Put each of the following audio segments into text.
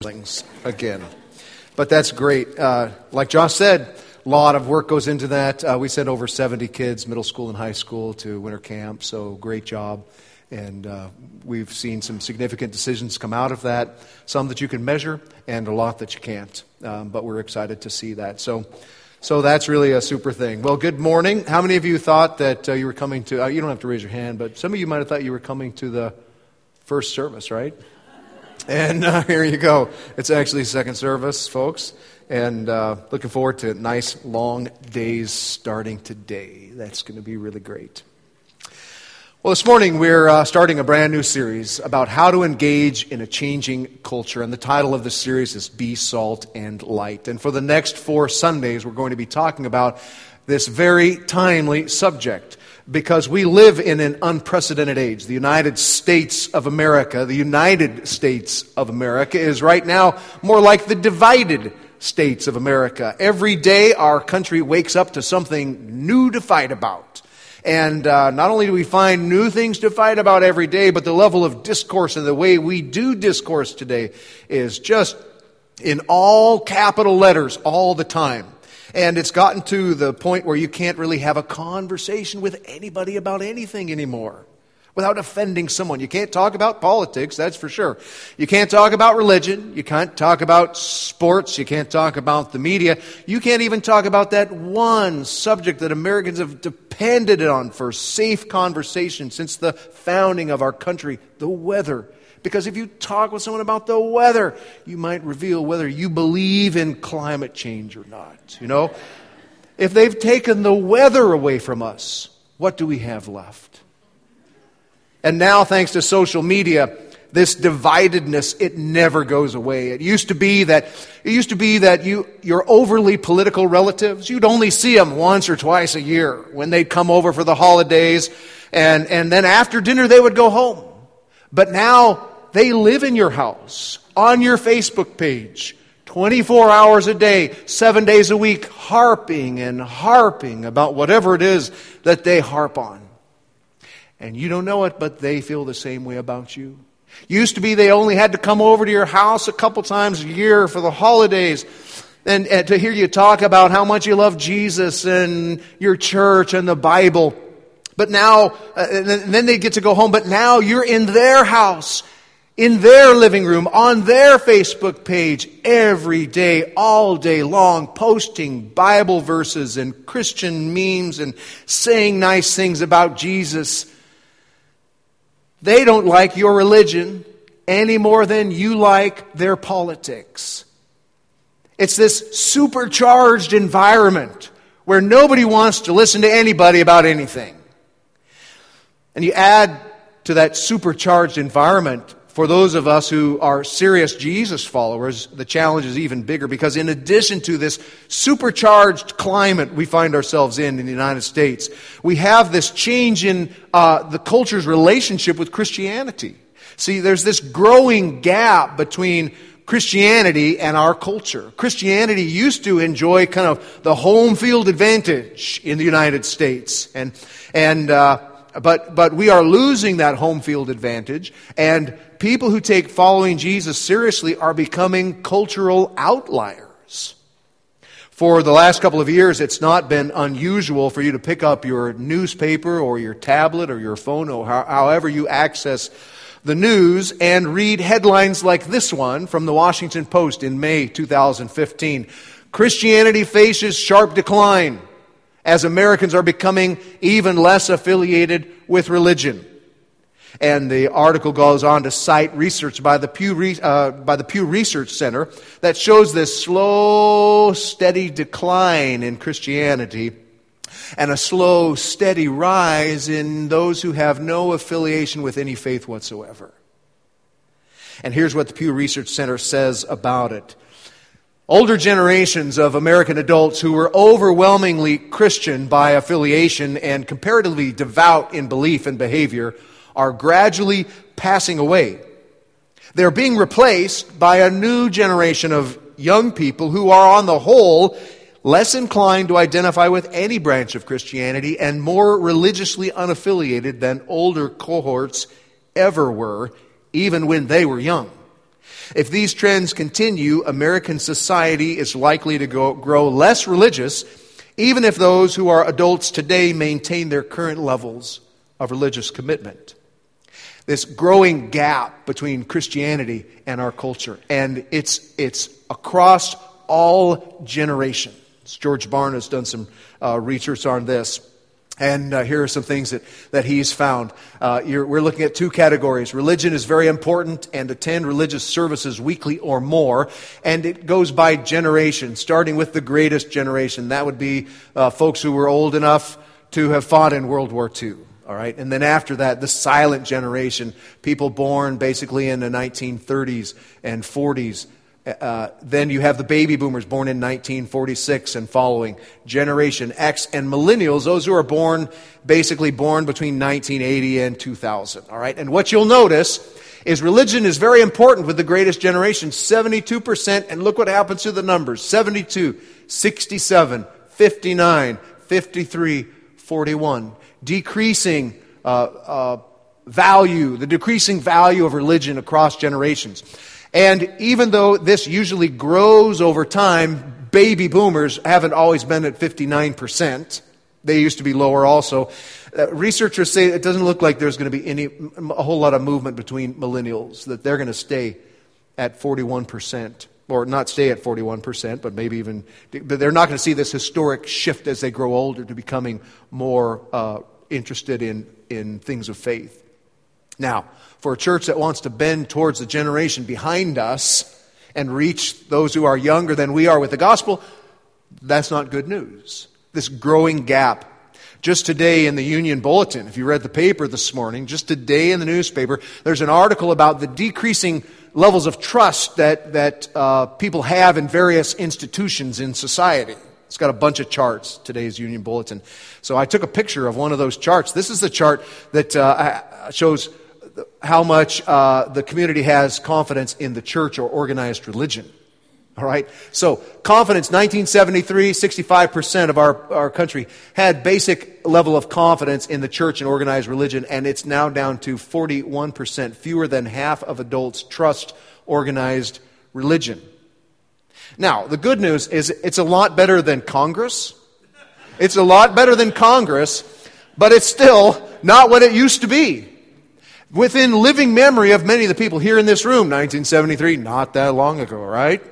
things again. But that's great. Uh, like Josh said, a lot of work goes into that. Uh, we sent over 70 kids, middle school and high school, to winter camp, so great job. And uh, we've seen some significant decisions come out of that, some that you can measure, and a lot that you can't. Um, but we're excited to see that. So, so that's really a super thing. Well, good morning. How many of you thought that uh, you were coming to, uh, you don't have to raise your hand, but some of you might have thought you were coming to the first service, right? And uh, here you go. It's actually second service, folks. And uh, looking forward to nice long days starting today. That's going to be really great. Well, this morning we're uh, starting a brand new series about how to engage in a changing culture. And the title of the series is Be Salt and Light. And for the next four Sundays, we're going to be talking about this very timely subject because we live in an unprecedented age. The United States of America, the United States of America, is right now more like the divided states of America. Every day, our country wakes up to something new to fight about. And uh, not only do we find new things to fight about every day, but the level of discourse and the way we do discourse today is just in all capital letters all the time. And it's gotten to the point where you can't really have a conversation with anybody about anything anymore without offending someone. You can't talk about politics, that's for sure. You can't talk about religion. You can't talk about sports. You can't talk about the media. You can't even talk about that one subject that Americans have depended on for safe conversation since the founding of our country the weather. Because if you talk with someone about the weather, you might reveal whether you believe in climate change or not. You know? If they've taken the weather away from us, what do we have left? And now, thanks to social media, this dividedness it never goes away it used to be that it used to be that you your overly political relatives you'd only see them once or twice a year when they'd come over for the holidays and and then after dinner they would go home but now they live in your house, on your Facebook page, 24 hours a day, seven days a week, harping and harping about whatever it is that they harp on. And you don't know it, but they feel the same way about you. Used to be they only had to come over to your house a couple times a year for the holidays and, and to hear you talk about how much you love Jesus and your church and the Bible. But now, uh, and then they get to go home, but now you're in their house in their living room, on their Facebook page, every day, all day long, posting Bible verses and Christian memes and saying nice things about Jesus. They don't like your religion any more than you like their politics. It's this supercharged environment where nobody wants to listen to anybody about anything. And you add to that supercharged environment for those of us who are serious Jesus followers, the challenge is even bigger because, in addition to this supercharged climate we find ourselves in in the United States, we have this change in uh, the culture's relationship with Christianity. See, there's this growing gap between Christianity and our culture. Christianity used to enjoy kind of the home field advantage in the United States. And, and, uh, but, but we are losing that home field advantage, and people who take following Jesus seriously are becoming cultural outliers. For the last couple of years, it's not been unusual for you to pick up your newspaper or your tablet or your phone or however you access the news and read headlines like this one from the Washington Post in May 2015. Christianity faces sharp decline as Americans are becoming even less affiliated with religion. And the article goes on to cite research by the Pew, uh, by the Pew Research Center that shows this slow, steady decline in Christianity and a slow, steady rise in those who have no affiliation with any faith whatsoever. And here's what the Pew Research Center says about it. Older generations of American adults who were overwhelmingly Christian by affiliation and comparatively devout in belief and behavior are gradually passing away. They're being replaced by a new generation of young people who are, on the whole, less inclined to identify with any branch of Christianity and more religiously unaffiliated than older cohorts ever were, even when they were young. If these trends continue, American society is likely to go, grow less religious, even if those who are adults today maintain their current levels of religious commitment. This growing gap between Christianity and our culture, and it's, it's across all generations. George Barna has done some uh, research on this. And uh, here are some things that, that he's found. Uh, we're looking at two categories. Religion is very important and attend religious services weekly or more. And it goes by generation, starting with the greatest generation. That would be uh, folks who were old enough to have fought in World War II. All right. And then after that, the silent generation, people born basically in the 1930s and 40s uh, then you have the baby boomers born in 1946 and following, Generation X, and millennials, those who are born, basically born between 1980 and 2000. All right? And what you'll notice is religion is very important with the greatest generation 72%, and look what happens to the numbers 72, 67, 59, 53, 41. Decreasing uh, uh, value, the decreasing value of religion across generations. And even though this usually grows over time, baby boomers haven't always been at 59%. They used to be lower also. Uh, researchers say it doesn't look like there's going to be any, a whole lot of movement between millennials, that they're going to stay at 41%, or not stay at 41%, but maybe even, but they're not going to see this historic shift as they grow older to becoming more uh, interested in, in things of faith. Now, for a church that wants to bend towards the generation behind us and reach those who are younger than we are with the gospel, that's not good news. This growing gap. Just today in the Union Bulletin, if you read the paper this morning, just today in the newspaper, there's an article about the decreasing levels of trust that, that uh, people have in various institutions in society. It's got a bunch of charts, today's Union Bulletin. So I took a picture of one of those charts. This is the chart that uh, shows how much uh, the community has confidence in the church or organized religion. All right? So, confidence, 1973, 65% of our, our country had basic level of confidence in the church and organized religion, and it's now down to 41%. Fewer than half of adults trust organized religion. Now, the good news is it's a lot better than Congress. It's a lot better than Congress, but it's still not what it used to be within living memory of many of the people here in this room, 1973, not that long ago, right?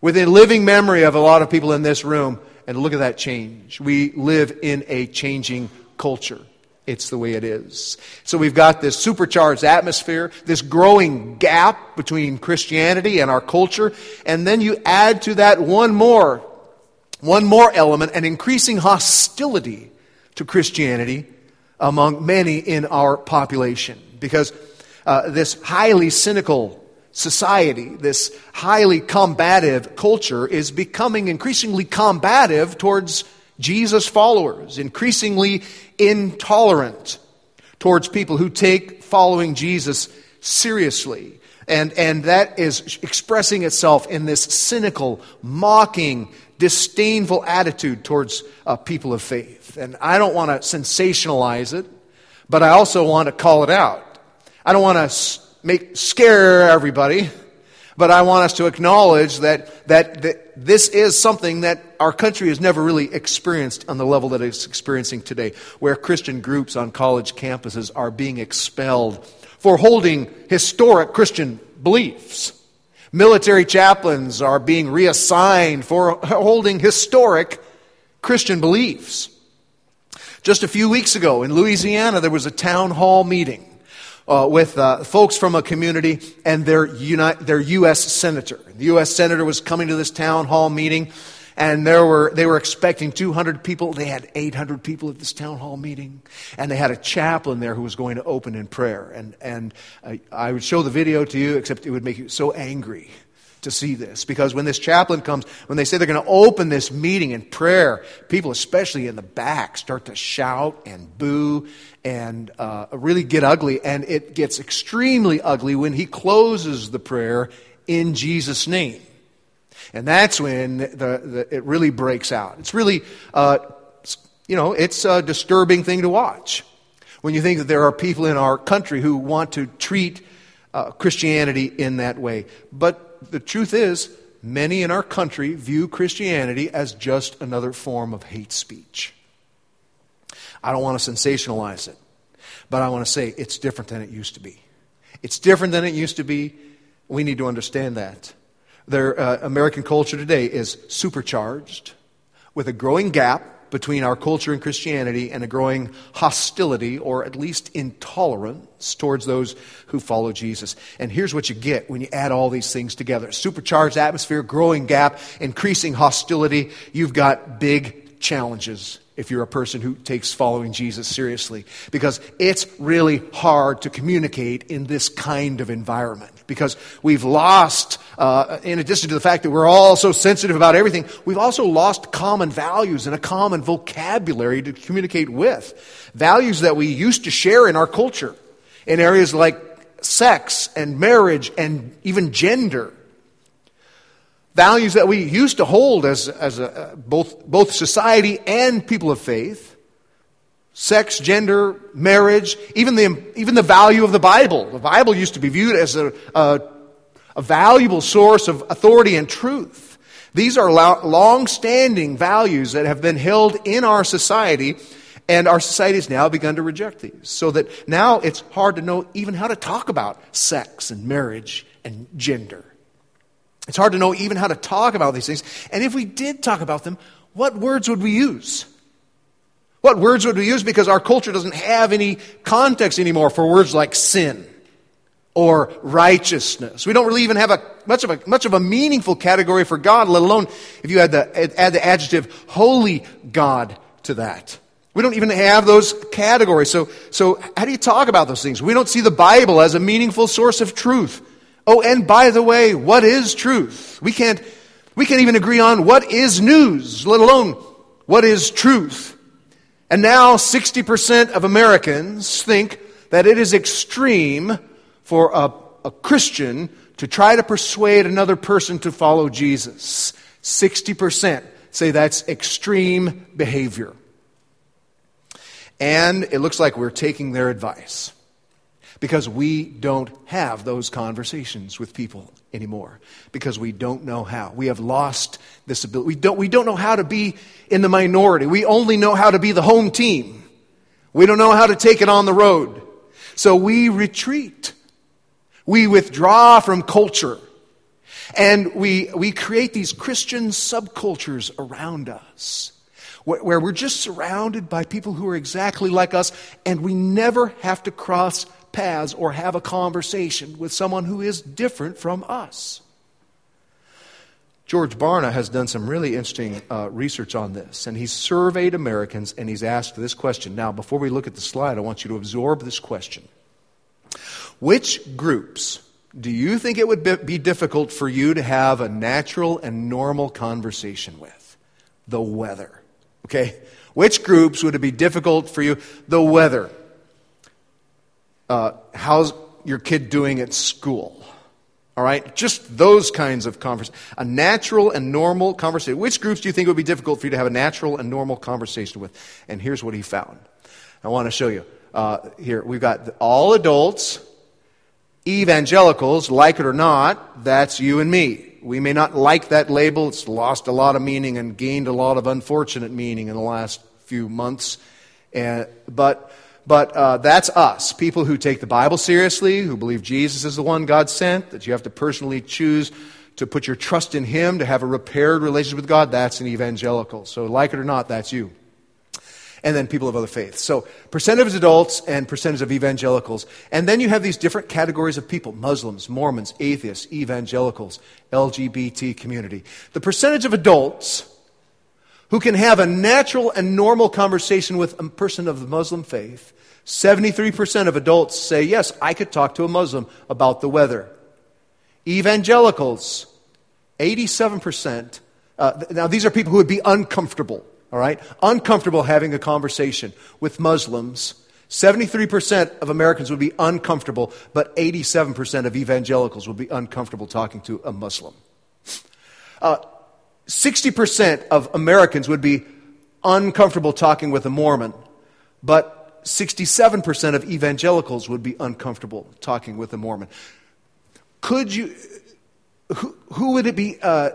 Within living memory of a lot of people in this room, and look at that change. We live in a changing culture. It's the way it is. So we've got this supercharged atmosphere, this growing gap between Christianity and our culture, and then you add to that one more, one more element, an increasing hostility to Christianity among many in our population because uh, this highly cynical society, this highly combative culture, is becoming increasingly combative towards Jesus' followers, increasingly intolerant towards people who take following Jesus seriously. And, and that is expressing itself in this cynical, mocking, disdainful attitude towards uh, people of faith. And I don't want to sensationalize it, but I also want to call it out. I don't want to make scare everybody, but I want us to acknowledge that, that, that this is something that our country has never really experienced on the level that it's experiencing today, where Christian groups on college campuses are being expelled for holding historic Christian beliefs. Military chaplains are being reassigned for holding historic Christian beliefs. Just a few weeks ago in Louisiana, there was a town hall meeting uh, with uh, folks from a community and their, uni- their U.S. senator. The U.S. senator was coming to this town hall meeting, and there were, they were expecting 200 people. They had 800 people at this town hall meeting, and they had a chaplain there who was going to open in prayer. And, and uh, I would show the video to you, except it would make you so angry to see this because when this chaplain comes, when they say they're going to open this meeting in prayer, people, especially in the back, start to shout and boo and uh, really get ugly. And it gets extremely ugly when he closes the prayer in Jesus' name. And that's when the, the, it really breaks out. It's really, uh, you know, it's a disturbing thing to watch. When you think that there are people in our country who want to treat uh, Christianity in that way. But the truth is, many in our country view Christianity as just another form of hate speech. I don't want to sensationalize it, but I want to say it's different than it used to be. It's different than it used to be. We need to understand that. Their uh, American culture today is supercharged with a growing gap between our culture and Christianity and a growing hostility or at least intolerance towards those who follow Jesus. And here's what you get when you add all these things together supercharged atmosphere, growing gap, increasing hostility. You've got big challenges if you're a person who takes following Jesus seriously. Because it's really hard to communicate in this kind of environment. Because we've lost, uh, in addition to the fact that we're all so sensitive about everything, we've also lost common values and a common vocabulary to communicate with. Values that we used to share in our culture in areas like sex and marriage and even gender values that we used to hold as, as a, both, both society and people of faith sex, gender, marriage, even the, even the value of the Bible. The Bible used to be viewed as a, a, a valuable source of authority and truth. These are long standing values that have been held in our society, and our society has now begun to reject these. So that now it's hard to know even how to talk about sex and marriage and gender. It's hard to know even how to talk about these things. And if we did talk about them, what words would we use? What words would we use? Because our culture doesn't have any context anymore for words like sin or righteousness. We don't really even have a much of a much of a meaningful category for God, let alone if you add the add the adjective holy God to that. We don't even have those categories. So so how do you talk about those things? We don't see the Bible as a meaningful source of truth. Oh, and by the way, what is truth? We can't, we can't even agree on what is news, let alone what is truth. And now 60% of Americans think that it is extreme for a, a Christian to try to persuade another person to follow Jesus. 60% say that's extreme behavior. And it looks like we're taking their advice because we don't have those conversations with people anymore because we don't know how. We have lost this ability. We don't, we don't know how to be in the minority. We only know how to be the home team. We don't know how to take it on the road. So we retreat. We withdraw from culture. And we, we create these Christian subcultures around us where, we're just surrounded by people who are exactly like us and we never have to cross paths or have a conversation with someone who is different from us. George Barna has done some really interesting uh, research on this, and he's surveyed Americans and he's asked this question. Now, before we look at the slide, I want you to absorb this question. Which groups do you think it would be difficult for you to have a natural and normal conversation with? The weather. Okay? Which groups would it be difficult for you? The weather uh, how's your kid doing at school? All right? Just those kinds of conversations. A natural and normal conversation. Which groups do you think would be difficult for you to have a natural and normal conversation with? And here's what he found. I want to show you. Uh, here, we've got all adults, evangelicals, like it or not, that's you and me. We may not like that label. It's lost a lot of meaning and gained a lot of unfortunate meaning in the last few months. And, but but uh, that's us, people who take the Bible seriously, who believe Jesus is the one God sent, that you have to personally choose to put your trust in Him, to have a repaired relationship with God. That's an evangelical. So, like it or not, that's you. And then people of other faiths. So, percentage of adults and percentage of evangelicals. And then you have these different categories of people Muslims, Mormons, atheists, evangelicals, LGBT community. The percentage of adults who can have a natural and normal conversation with a person of the Muslim faith, 73% of adults say, Yes, I could talk to a Muslim about the weather. Evangelicals, 87%. Uh, now, these are people who would be uncomfortable, all right? Uncomfortable having a conversation with Muslims. 73% of Americans would be uncomfortable, but 87% of evangelicals would be uncomfortable talking to a Muslim. Uh, 60% of Americans would be uncomfortable talking with a Mormon, but 67% of evangelicals would be uncomfortable talking with a Mormon. Could you, who, who would it be uh,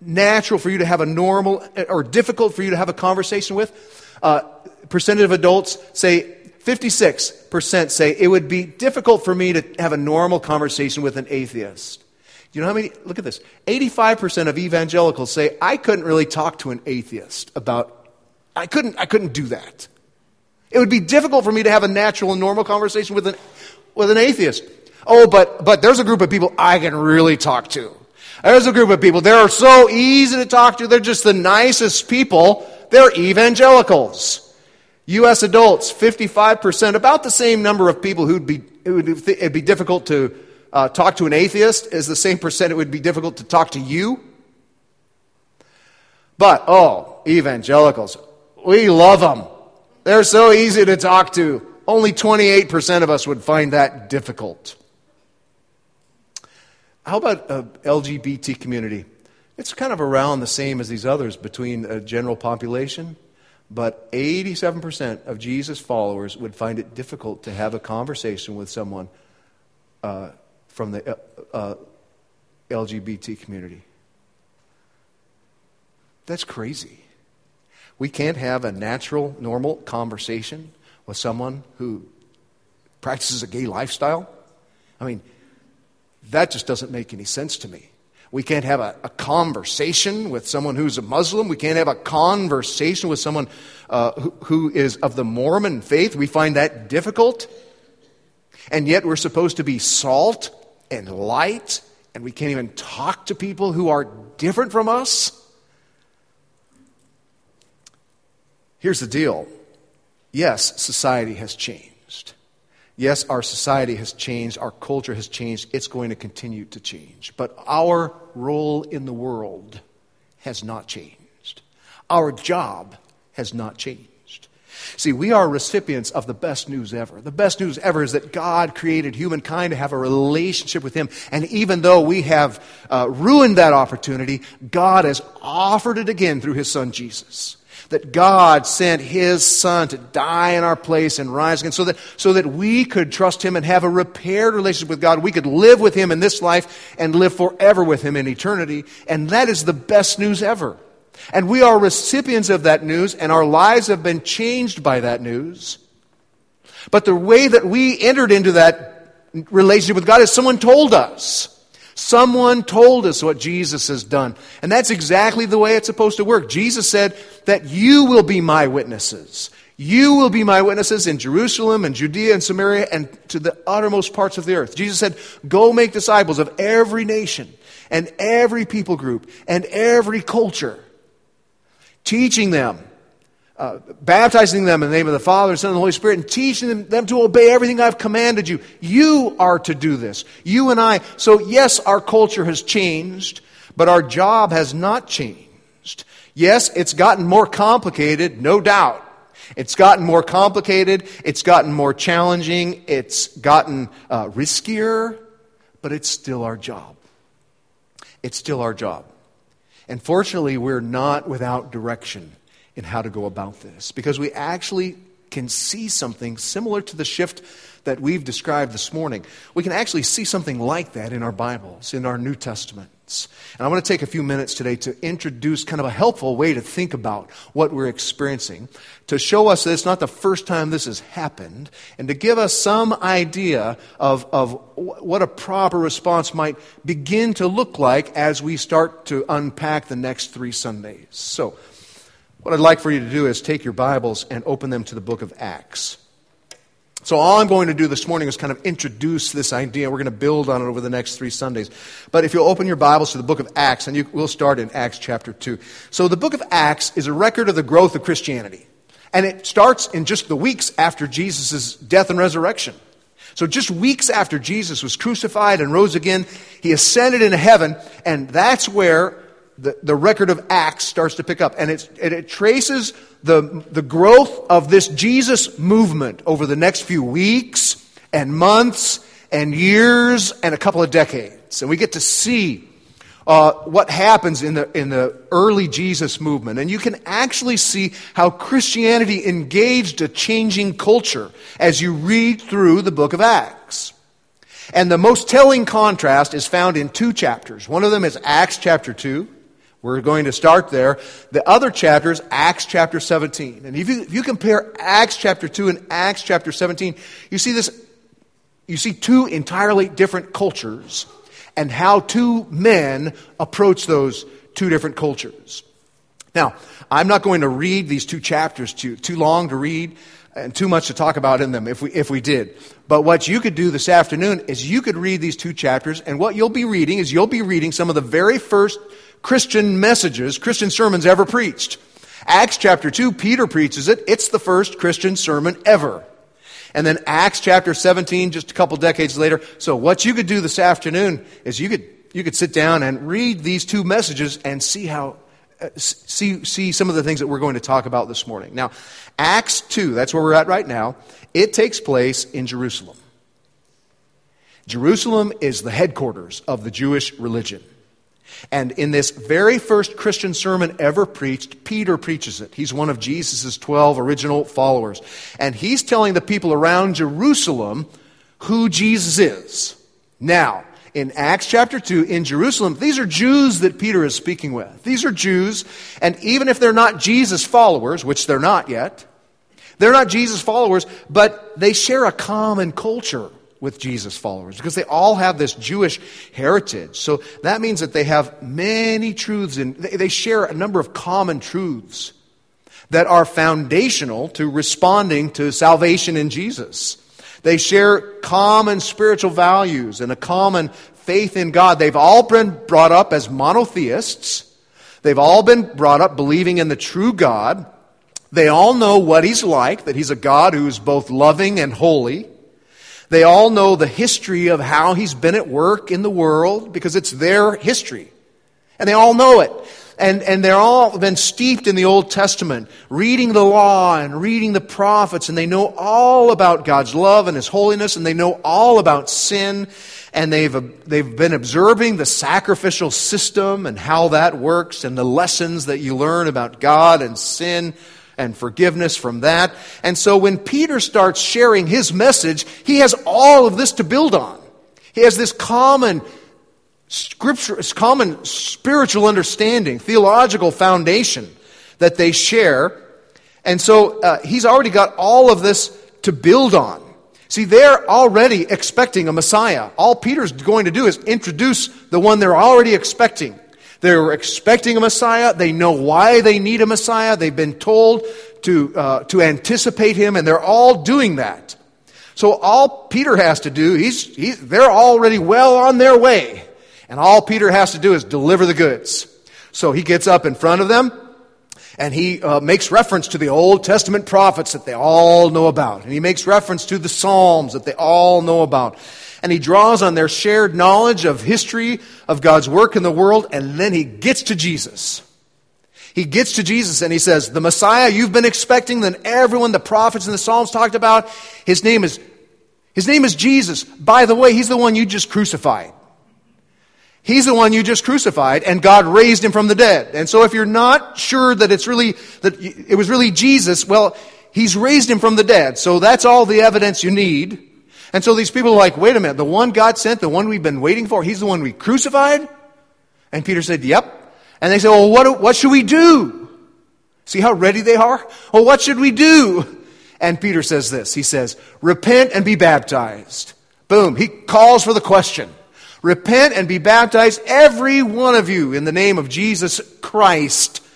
natural for you to have a normal or difficult for you to have a conversation with? Uh, percentage of adults say 56% say it would be difficult for me to have a normal conversation with an atheist. You know how many? Look at this. 85% of evangelicals say I couldn't really talk to an atheist about, I couldn't, I couldn't do that. It would be difficult for me to have a natural and normal conversation with an, with an atheist. Oh, but, but there's a group of people I can really talk to. There's a group of people. They're so easy to talk to. They're just the nicest people. They're evangelicals. U.S. adults, 55%, about the same number of people who'd be, it would it'd be difficult to uh, talk to an atheist is the same percent it would be difficult to talk to you. But, oh, evangelicals, we love them. They're so easy to talk to. Only 28% of us would find that difficult. How about a LGBT community? It's kind of around the same as these others between a general population, but 87% of Jesus' followers would find it difficult to have a conversation with someone uh, from the uh, uh LGBT community. That's crazy. We can't have a natural, normal conversation with someone who practices a gay lifestyle. I mean, that just doesn't make any sense to me. We can't have a, a conversation with someone who's a Muslim. We can't have a conversation with someone uh, who, who is of the Mormon faith. We find that difficult. And yet we're supposed to be salt and light, and we can't even talk to people who are different from us. Here's the deal yes, society has changed. Yes, our society has changed, our culture has changed, it's going to continue to change. But our role in the world has not changed. Our job has not changed. See, we are recipients of the best news ever. The best news ever is that God created humankind to have a relationship with Him. And even though we have uh, ruined that opportunity, God has offered it again through His Son Jesus that God sent His Son to die in our place and rise again so that, so that we could trust Him and have a repaired relationship with God. We could live with Him in this life and live forever with Him in eternity. And that is the best news ever. And we are recipients of that news, and our lives have been changed by that news. But the way that we entered into that relationship with God is someone told us. Someone told us what Jesus has done. And that's exactly the way it's supposed to work. Jesus said that you will be my witnesses. You will be my witnesses in Jerusalem and Judea and Samaria and to the uttermost parts of the earth. Jesus said, Go make disciples of every nation and every people group and every culture, teaching them uh, baptizing them in the name of the Father, Son, and the Holy Spirit, and teaching them, them to obey everything I've commanded you. You are to do this. You and I. So, yes, our culture has changed, but our job has not changed. Yes, it's gotten more complicated, no doubt. It's gotten more complicated, it's gotten more challenging, it's gotten uh, riskier, but it's still our job. It's still our job. And fortunately, we're not without direction in how to go about this because we actually can see something similar to the shift that we've described this morning. We can actually see something like that in our Bibles, in our New Testaments. And I want to take a few minutes today to introduce kind of a helpful way to think about what we're experiencing, to show us that it's not the first time this has happened, and to give us some idea of, of what a proper response might begin to look like as we start to unpack the next three Sundays. So, what I'd like for you to do is take your Bibles and open them to the book of Acts. So, all I'm going to do this morning is kind of introduce this idea. We're going to build on it over the next three Sundays. But if you'll open your Bibles to the book of Acts, and you, we'll start in Acts chapter 2. So, the book of Acts is a record of the growth of Christianity. And it starts in just the weeks after Jesus' death and resurrection. So, just weeks after Jesus was crucified and rose again, he ascended into heaven, and that's where the, the record of Acts starts to pick up. And, it, it traces the, the growth of this Jesus movement over the next few weeks and months and years and a couple of decades. And we get to see uh, what happens in the, in the early Jesus movement. And you can actually see how Christianity engaged a changing culture as you read through the book of Acts. And the most telling contrast is found in two chapters. One of them is Acts chapter 2. We're going to start there. The other chapter is Acts chapter 17. And if you, if you compare Acts chapter 2 and Acts chapter 17, you see this, you see two entirely different cultures and how two men approach those two different cultures. Now, I'm not going to read these two chapters to you, too long to read and too much to talk about in them if we, if we did. But what you could do this afternoon is you could read these two chapters, and what you'll be reading is you'll be reading some of the very first Christian messages, Christian sermons ever preached. Acts chapter 2, Peter preaches it. It's the first Christian sermon ever. And then Acts chapter 17, just a couple decades later. So what you could do this afternoon is you could, you could sit down and read these two messages and see how, uh, see, see some of the things that we're going to talk about this morning. Now, Acts 2, that's where we're at right now, it takes place in Jerusalem. Jerusalem is the headquarters of the Jewish religion. And in this very first Christian sermon ever preached, Peter preaches it. He's one of Jesus' 12 original followers. And he's telling the people around Jerusalem who Jesus is. Now, in Acts chapter 2, in Jerusalem, these are Jews that Peter is speaking with. These are Jews, and even if they're not Jesus followers, which they're not yet, they're not Jesus followers, but they share a common culture with Jesus followers because they all have this Jewish heritage. So that means that they have many truths and they share a number of common truths that are foundational to responding to salvation in Jesus. They share common spiritual values and a common faith in God. They've all been brought up as monotheists. They've all been brought up believing in the true God. They all know what He's like, that He's a God who is both loving and holy. They all know the history of how he's been at work in the world because it's their history. And they all know it. And, and they're all been steeped in the Old Testament, reading the law and reading the prophets, and they know all about God's love and His holiness, and they know all about sin, and they've, they've been observing the sacrificial system and how that works, and the lessons that you learn about God and sin and forgiveness from that. And so when Peter starts sharing his message, he has all of this to build on. He has this common scripture, common spiritual understanding, theological foundation that they share. And so uh, he's already got all of this to build on. See, they're already expecting a Messiah. All Peter's going to do is introduce the one they're already expecting. They're expecting a Messiah. They know why they need a Messiah. They've been told to, uh, to anticipate him, and they're all doing that. So all Peter has to do, he's, they're already well on their way. And all Peter has to do is deliver the goods. So he gets up in front of them, and he uh, makes reference to the Old Testament prophets that they all know about. And he makes reference to the Psalms that they all know about and he draws on their shared knowledge of history of God's work in the world, and then he gets to Jesus. He gets to Jesus and he says, The Messiah you've been expecting, then everyone, the prophets and the Psalms talked about, his name is, his name is Jesus. By the way, he's the one you just crucified. He's the one you just crucified, and God raised him from the dead. And so if you're not sure that it's really, that it was really Jesus, well, he's raised him from the dead. So that's all the evidence you need. And so these people are like, wait a minute, the one God sent, the one we've been waiting for, he's the one we crucified? And Peter said, yep. And they said, well, what, what should we do? See how ready they are? Well, what should we do? And Peter says this. He says, repent and be baptized. Boom. He calls for the question. Repent and be baptized, every one of you, in the name of Jesus Christ.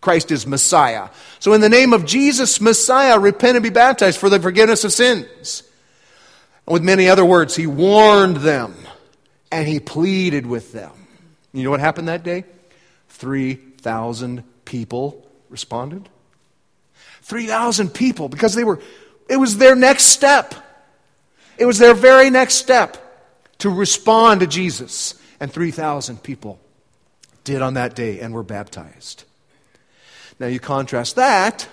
Christ is Messiah. So in the name of Jesus Messiah, repent and be baptized for the forgiveness of sins. With many other words, he warned them and he pleaded with them. You know what happened that day? 3,000 people responded. 3,000 people because they were, it was their next step. It was their very next step to respond to Jesus. And 3,000 people did on that day and were baptized. Now you contrast that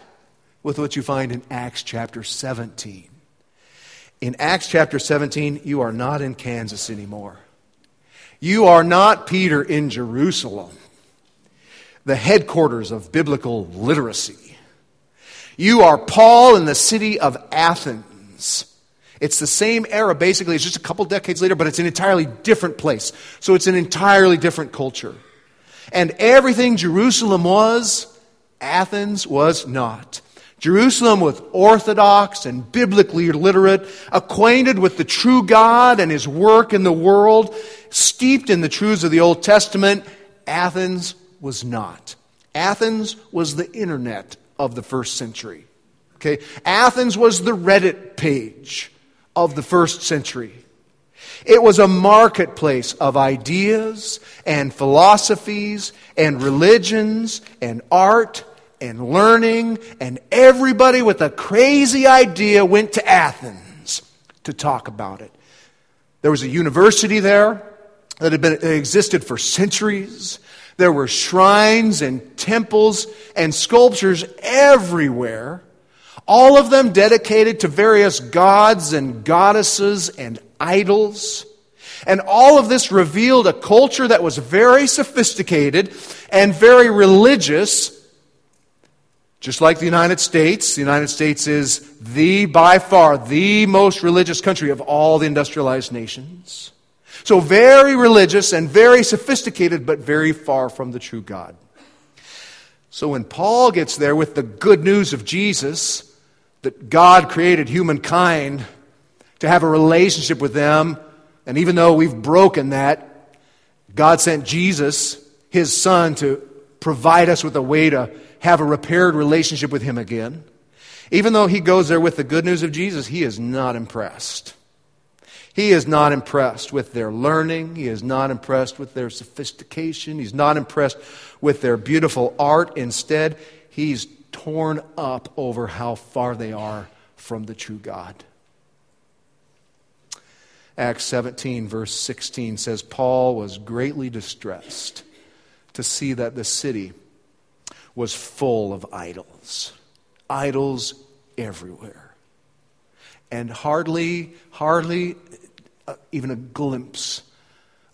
with what you find in Acts chapter 17. In Acts chapter 17, you are not in Kansas anymore. You are not Peter in Jerusalem, the headquarters of biblical literacy. You are Paul in the city of Athens, It's the same era, basically. It's just a couple decades later, but it's an entirely different place. So it's an entirely different culture. And everything Jerusalem was, Athens was not. Jerusalem was orthodox and biblically literate, acquainted with the true God and his work in the world, steeped in the truths of the Old Testament. Athens was not. Athens was the internet of the first century. Okay? Athens was the Reddit page of the first century. It was a marketplace of ideas and philosophies and religions and art and learning, and everybody with a crazy idea went to Athens to talk about it. There was a university there that had been existed for centuries. There were shrines and temples and sculptures everywhere, all of them dedicated to various gods and goddesses and idols. And all of this revealed a culture that was very sophisticated and very religious, just like the United States. The United States is the, by far, the most religious country of all the industrialized nations. So, very religious and very sophisticated, but very far from the true God. So, when Paul gets there with the good news of Jesus, that God created humankind to have a relationship with them, and even though we've broken that, God sent Jesus, his son, to provide us with a way to have a repaired relationship with him again. Even though he goes there with the good news of Jesus, he is not impressed. He is not impressed with their learning. He is not impressed with their sophistication. He's not impressed with their beautiful art. Instead, he's torn up over how far they are from the true God. Acts 17, verse 16 says Paul was greatly distressed to see that the city was full of idols. Idols everywhere. And hardly, hardly uh, even a glimpse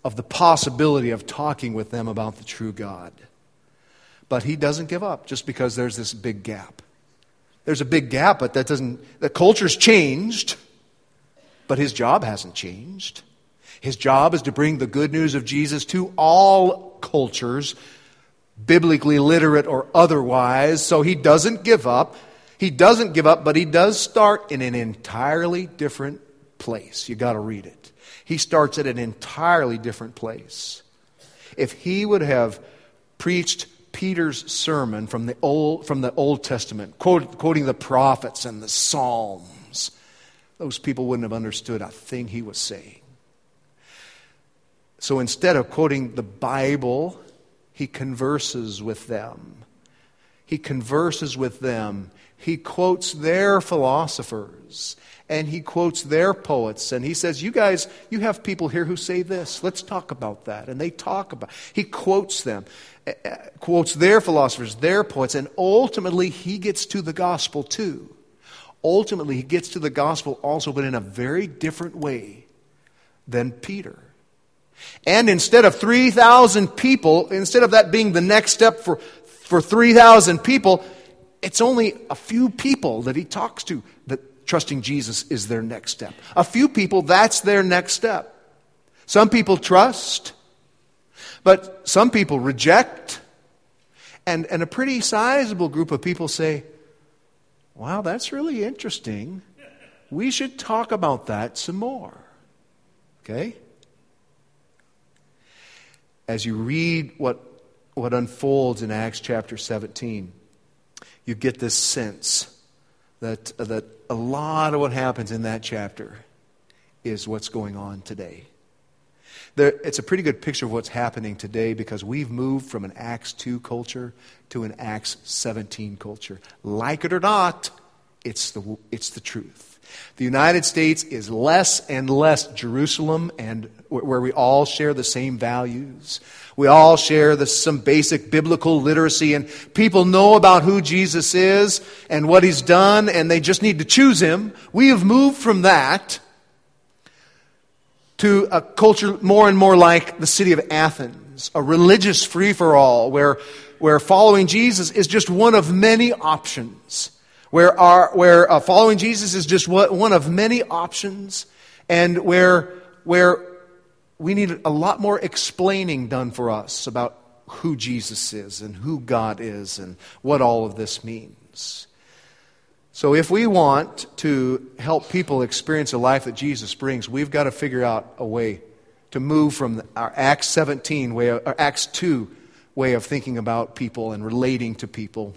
of the possibility of talking with them about the true God. But he doesn't give up just because there's this big gap. There's a big gap, but that doesn't, the culture's changed, but his job hasn't changed. His job is to bring the good news of Jesus to all cultures, biblically literate or otherwise, so he doesn't give up. He doesn't give up, but he does start in an entirely different place. You got to read it. He starts at an entirely different place. If he would have preached Peter's sermon from the Old, from the Old Testament, quote, quoting the prophets and the Psalms, those people wouldn't have understood a thing he was saying. So instead of quoting the Bible, he converses with them. He converses with them. He quotes their philosophers and he quotes their poets and he says you guys you have people here who say this let's talk about that and they talk about he quotes them uh, quotes their philosophers their poets and ultimately he gets to the gospel too ultimately he gets to the gospel also but in a very different way than peter and instead of 3000 people instead of that being the next step for for 3000 people it's only a few people that he talks to that trusting Jesus is their next step. A few people, that's their next step. Some people trust, but some people reject. And, and a pretty sizable group of people say, Wow, that's really interesting. We should talk about that some more. Okay? As you read what, what unfolds in Acts chapter 17, you get this sense that, that a lot of what happens in that chapter is what's going on today. There, it's a pretty good picture of what's happening today because we've moved from an Acts 2 culture to an Acts 17 culture. Like it or not, it's the, it's the truth. The United States is less and less Jerusalem and where we all share the same values. We all share the, some basic biblical literacy and people know about who Jesus is and what he's done and they just need to choose him. We have moved from that to a culture more and more like the city of Athens, a religious free for all where, where following Jesus is just one of many options where, our, where uh, following Jesus is just one of many options, and where, where we need a lot more explaining done for us about who Jesus is and who God is and what all of this means. So, if we want to help people experience a life that Jesus brings, we've got to figure out a way to move from our Acts 17 way, or Acts 2 way of thinking about people and relating to people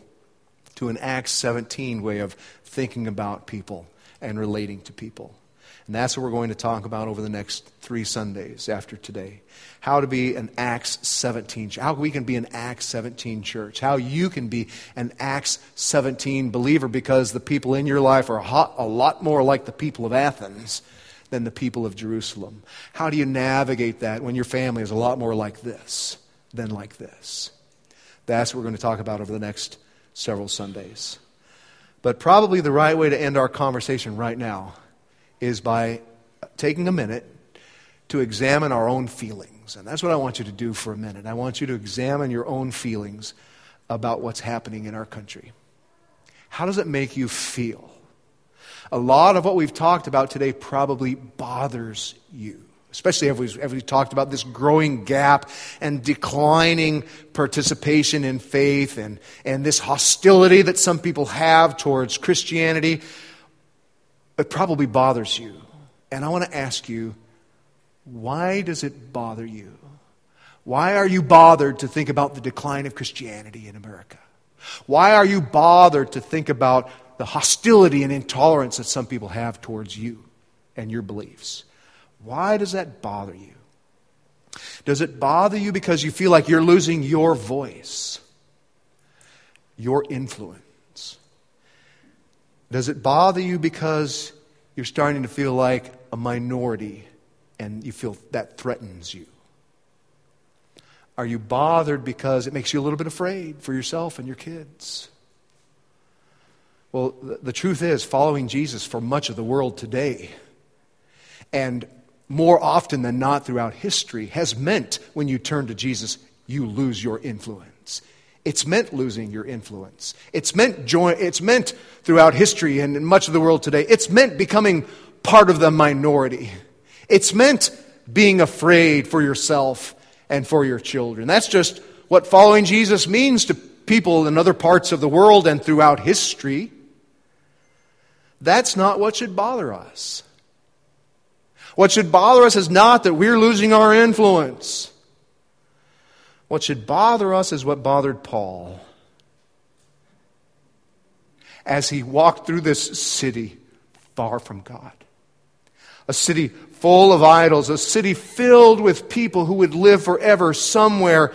to an Acts 17 way of thinking about people and relating to people. And that's what we're going to talk about over the next three Sundays after today. How to be an Acts 17, how we can be an Acts 17 church. How you can be an Acts 17 believer because the people in your life are a lot more like the people of Athens than the people of Jerusalem. How do you navigate that when your family is a lot more like this than like this? That's what we're going to talk about over the next several Sundays. But probably the right way to end our conversation right now is by taking a minute to examine our own feelings. And that's what I want you to do for a minute. I want you to examine your own feelings about what's happening in our country. How does it make you feel? A lot of what we've talked about today probably bothers you, especially as we've, talked about this growing gap and declining participation in faith and, and this hostility that some people have towards Christianity it probably bothers you. And I want to ask you, why does it bother you? Why are you bothered to think about the decline of Christianity in America? Why are you bothered to think about the hostility and intolerance that some people have towards you and your beliefs? Why does that bother you? Does it bother you because you feel like you're losing your voice, your influence? Does it bother you because you're starting to feel like a minority and you feel that threatens you? Are you bothered because it makes you a little bit afraid for yourself and your kids? Well, the truth is, following Jesus for much of the world today, and more often than not throughout history, has meant when you turn to Jesus, you lose your influence. It's meant losing your influence. It's meant it's meant throughout history and in much of the world today. It's meant becoming part of the minority. It's meant being afraid for yourself and for your children. That's just what following Jesus means to people in other parts of the world and throughout history. That's not what should bother us. What should bother us is not that we're losing our influence. What should bother us is what bothered Paul. As he walked through this city far from God, a city full of idols, a city filled with people who would live forever somewhere,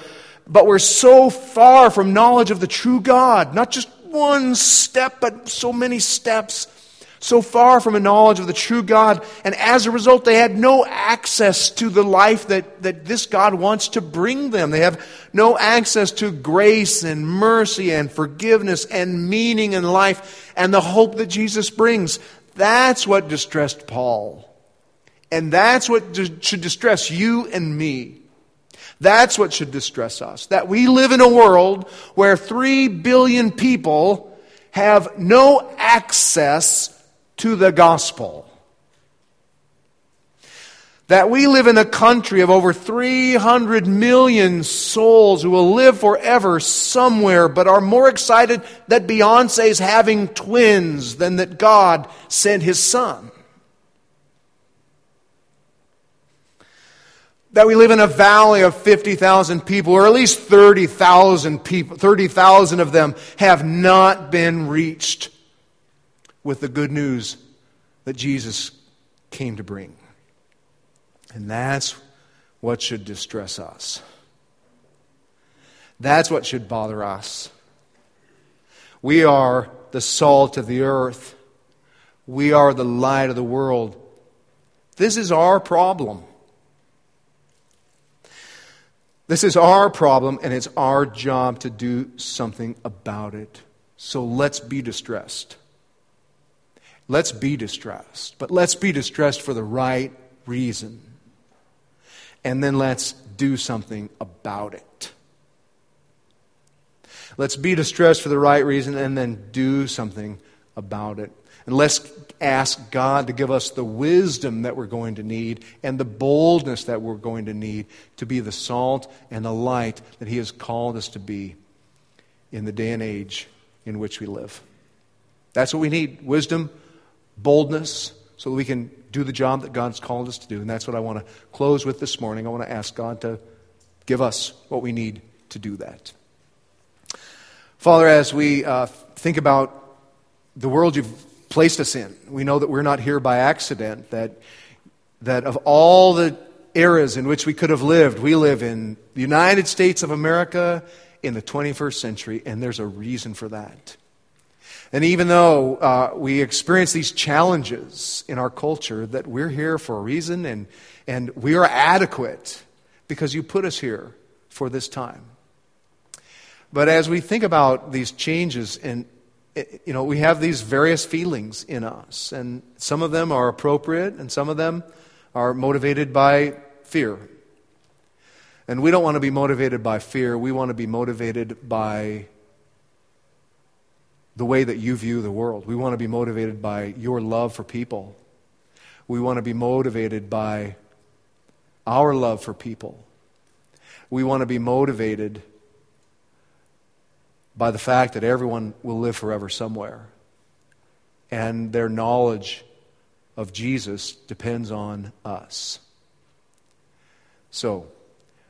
but were so far from knowledge of the true God, not just one step, but so many steps so far from a knowledge of the true God, and as a result, they had no access to the life that, that this God wants to bring them. They have no access to grace and mercy and forgiveness and meaning in life and the hope that Jesus brings. That's what distressed Paul. And that's what should distress you and me. That's what should distress us. That we live in a world where three billion people have no access to the gospel. That we live in a country of over 300 million souls who will live forever somewhere, but are more excited that Beyonce is having twins than that God sent his son. that we live in a valley of 50,000 people, or at least 30,000 people, 30,000 of them have not been reached with the good news that Jesus came to bring. And that's what should distress us. That's what should bother us. We are the salt of the earth. We are the light of the world. This is our problem. This is our problem, and it's our job to do something about it. So let's be distressed. Let's be distressed, but let's be distressed for the right reason. And then let's do something about it. Let's be distressed for the right reason and then do something about it. And let's ask God to give us the wisdom that we're going to need and the boldness that we're going to need to be the salt and the light that He has called us to be in the day and age in which we live. That's what we need wisdom, boldness, so we can do the job that God's called us to do. And that's what I want to close with this morning. I want to ask God to give us what we need to do that. Father, as we uh, think about the world you've placed us in. We know that we're not here by accident, that, that of all the eras in which we could have lived, we live in the United States of America in the 21st century, and there's a reason for that. And even though uh, we experience these challenges in our culture, that we're here for a reason and, and we are adequate because you put us here for this time. But as we think about these changes and you know, we have these various feelings in us, and some of them are appropriate, and some of them are motivated by fear. And we don't want to be motivated by fear. We want to be motivated by the way that you view the world. We want to be motivated by your love for people. We want to be motivated by our love for people. We want to be motivated by the fact that everyone will live forever somewhere. And their knowledge of Jesus depends on us. So,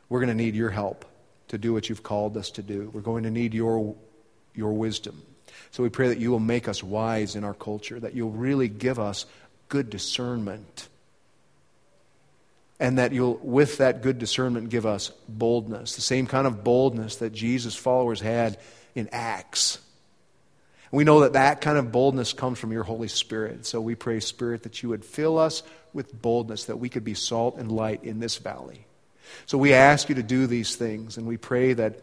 we're going to need your help to do what you've called us to do. We're going to need your, your wisdom. So, we pray that you will make us wise in our culture, that you'll really give us good discernment. And that you'll, with that good discernment, give us boldness, the same kind of boldness that Jesus' followers had in Acts. We know that that kind of boldness comes from your Holy Spirit. So we pray, Spirit, that you would fill us with boldness, that we could be salt and light in this valley. So we ask you to do these things, and we pray that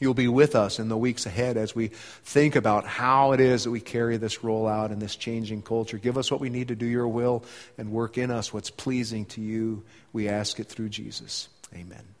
you'll be with us in the weeks ahead as we think about how it is that we carry this role out in this changing culture. Give us what we need to do your will and work in us what's pleasing to you. We ask it through Jesus. Amen.